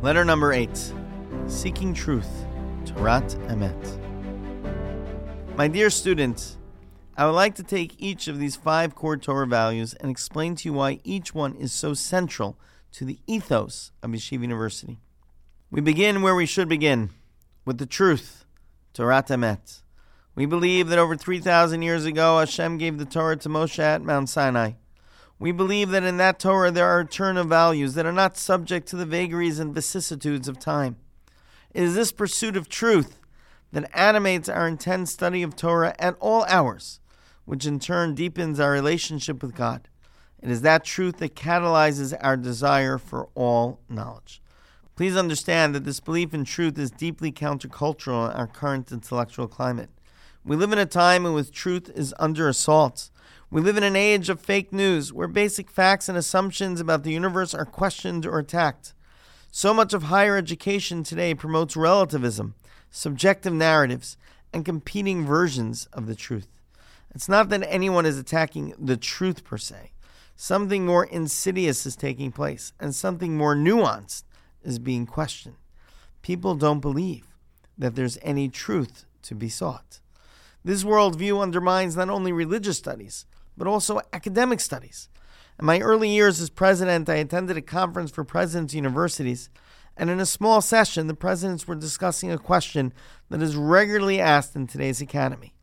Letter number eight Seeking Truth, Torat Emet. My dear students, I would like to take each of these five core Torah values and explain to you why each one is so central to the ethos of Yeshiva University. We begin where we should begin with the truth, Torat Emet. We believe that over 3,000 years ago, Hashem gave the Torah to Moshe at Mount Sinai. We believe that in that Torah there are eternal values that are not subject to the vagaries and vicissitudes of time. It is this pursuit of truth that animates our intense study of Torah at all hours, which in turn deepens our relationship with God. It is that truth that catalyzes our desire for all knowledge. Please understand that this belief in truth is deeply countercultural in our current intellectual climate. We live in a time in which truth is under assault. We live in an age of fake news where basic facts and assumptions about the universe are questioned or attacked. So much of higher education today promotes relativism, subjective narratives, and competing versions of the truth. It's not that anyone is attacking the truth per se. Something more insidious is taking place, and something more nuanced is being questioned. People don't believe that there's any truth to be sought. This worldview undermines not only religious studies, but also academic studies. In my early years as president, I attended a conference for presidents' universities, and in a small session, the presidents were discussing a question that is regularly asked in today's academy.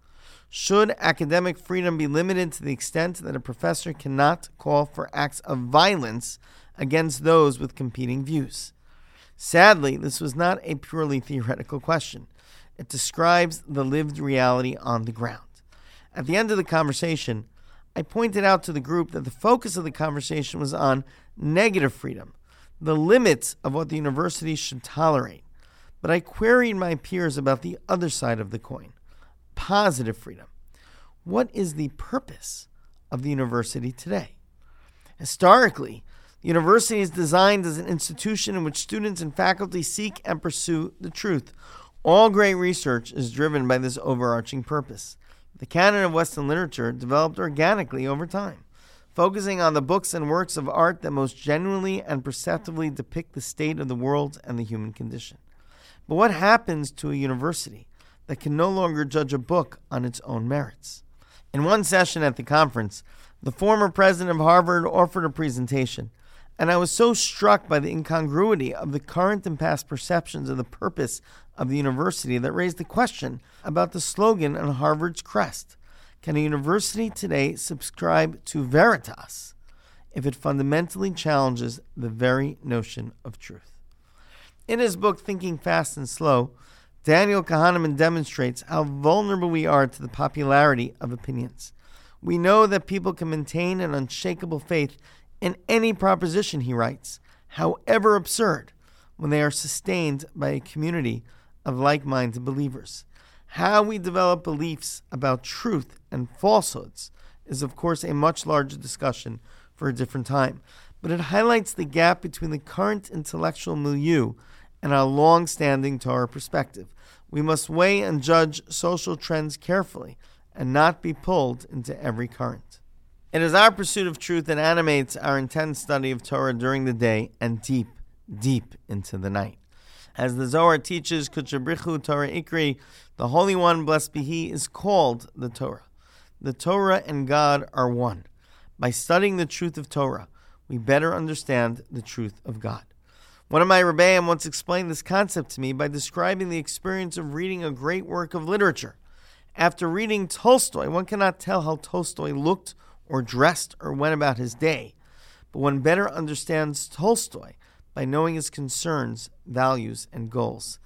Should academic freedom be limited to the extent that a professor cannot call for acts of violence against those with competing views? Sadly, this was not a purely theoretical question. It describes the lived reality on the ground. At the end of the conversation, I pointed out to the group that the focus of the conversation was on negative freedom, the limits of what the university should tolerate. But I queried my peers about the other side of the coin positive freedom. What is the purpose of the university today? Historically, the university is designed as an institution in which students and faculty seek and pursue the truth. All great research is driven by this overarching purpose. The canon of Western literature developed organically over time, focusing on the books and works of art that most genuinely and perceptively depict the state of the world and the human condition. But what happens to a university that can no longer judge a book on its own merits? In one session at the conference, the former president of Harvard offered a presentation, and I was so struck by the incongruity of the current and past perceptions of the purpose of the university that raised the question about the slogan on Harvard's crest. Can a university today subscribe to Veritas if it fundamentally challenges the very notion of truth? In his book, Thinking Fast and Slow, Daniel Kahneman demonstrates how vulnerable we are to the popularity of opinions. We know that people can maintain an unshakable faith in any proposition, he writes, however absurd, when they are sustained by a community of like minded believers. How we develop beliefs about truth and falsehoods is, of course, a much larger discussion for a different time, but it highlights the gap between the current intellectual milieu and our long standing Torah perspective. We must weigh and judge social trends carefully and not be pulled into every current. It is our pursuit of truth that animates our intense study of Torah during the day and deep, deep into the night. As the Zohar teaches, Kudsha Brich Hu Torah Ikri, the Holy One, blessed be He, is called the Torah. The Torah and God are one. By studying the truth of Torah, we better understand the truth of God. One of my Rebbeim once explained this concept to me by describing the experience of reading a great work of literature. After reading Tolstoy, one cannot tell how Tolstoy looked or dressed or went about his day, but one better understands Tolstoy by knowing his concerns, values, and goals.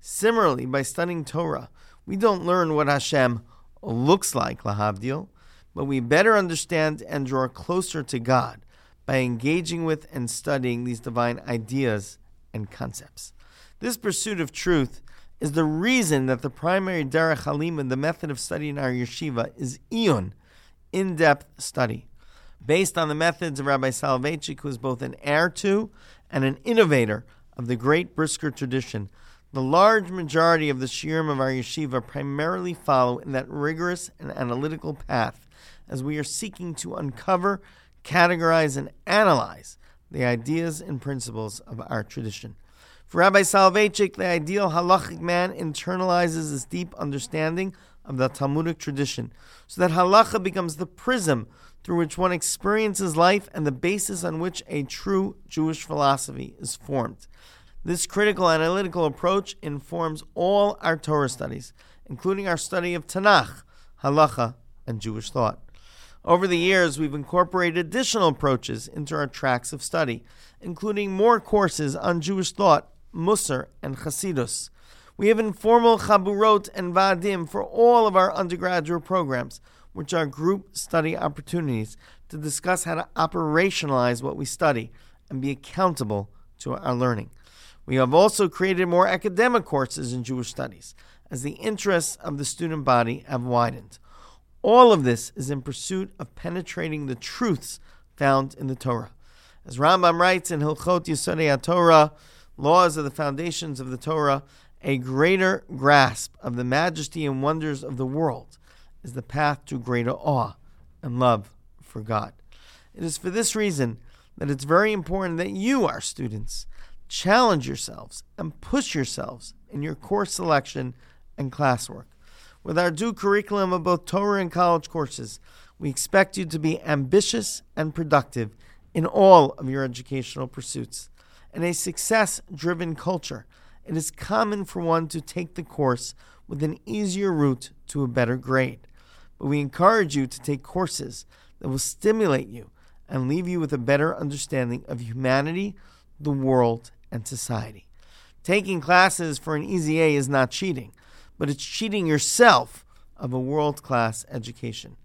Similarly, by studying Torah, we don't learn what Hashem looks like, lahavdil, but we better understand and draw closer to God by engaging with and studying these divine ideas and concepts. This pursuit of truth is the reason that the primary Derech HaLimud, the method of study in our yeshiva, is Iyun, in depth study. Based on the methods of Rabbi Soloveitchik, who is both an heir to and an innovator of the great Brisker tradition, the large majority of the shiurim of our yeshiva primarily follow in that rigorous and analytical path as we are seeking to uncover, categorize, and analyze the ideas and principles of our tradition. For Rabbi Soloveitchik, the ideal halachic man internalizes this deep understanding of the Talmudic tradition, so that halacha becomes the prism through which one experiences life and the basis on which a true Jewish philosophy is formed. This critical analytical approach informs all our Torah studies, including our study of Tanakh, halacha, and Jewish thought. Over the years, we've incorporated additional approaches into our tracks of study, including more courses on Jewish thought, Musar, and Chasidus. We have informal chaburot and vadim for all of our undergraduate programs, which are group study opportunities to discuss how to operationalize what we study and be accountable to our learning. We have also created more academic courses in Jewish studies as the interests of the student body have widened. All of this is in pursuit of penetrating the truths found in the Torah. As Rambam writes in Hilchot Yesodei Torah, laws of the foundations of the Torah, a greater grasp of the majesty and wonders of the world is the path to greater awe and love for God. It is for this reason that it's very important that you, our students, challenge yourselves and push yourselves in your course selection and classwork. With our due curriculum of both Torah and college courses, we expect you to be ambitious and productive in all of your educational pursuits. In a success driven culture, it is common for one to take the course with an easier route to a better grade. But we encourage you to take courses that will stimulate you and leave you with a better understanding of humanity, the world, and society. Taking classes for an easy A is not cheating, but it's cheating yourself of a world class education.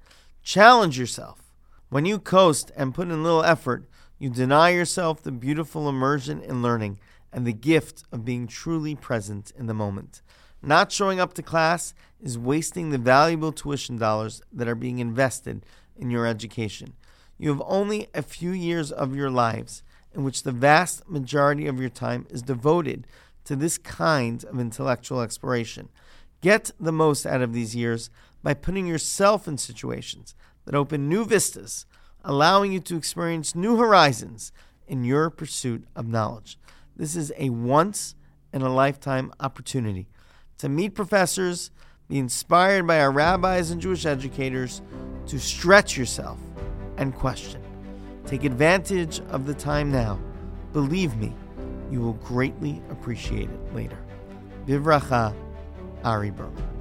Challenge yourself. When you coast and put in little effort, you deny yourself the beautiful immersion in learning and the gift of being truly present in the moment. Not showing up to class is wasting the valuable tuition dollars that are being invested in your education. You have only a few years of your lives in which the vast majority of your time is devoted to this kind of intellectual exploration. Get the most out of these years by putting yourself in situations that open new vistas, allowing you to experience new horizons in your pursuit of knowledge. This is a once in a lifetime opportunity to meet professors, be inspired by our rabbis and Jewish educators, to stretch yourself and question. Take advantage of the time now. Believe me, you will greatly appreciate it later. Vivracha, Ari Berman.